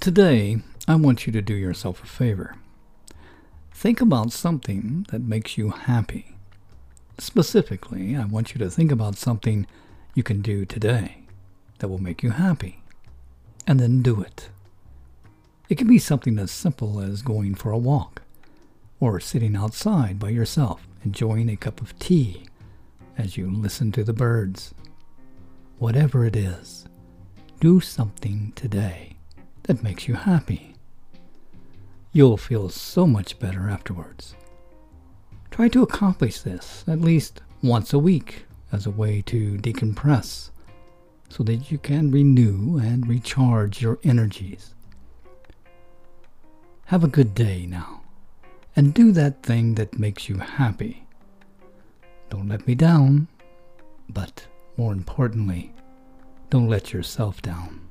Today, I want you to do yourself a favor. Think about something that makes you happy. Specifically, I want you to think about something you can do today that will make you happy, and then do it. It can be something as simple as going for a walk, or sitting outside by yourself enjoying a cup of tea as you listen to the birds. Whatever it is, do something today that makes you happy. You'll feel so much better afterwards. Try to accomplish this at least once a week as a way to decompress so that you can renew and recharge your energies. Have a good day now and do that thing that makes you happy. Don't let me down, but more importantly, don't let yourself down.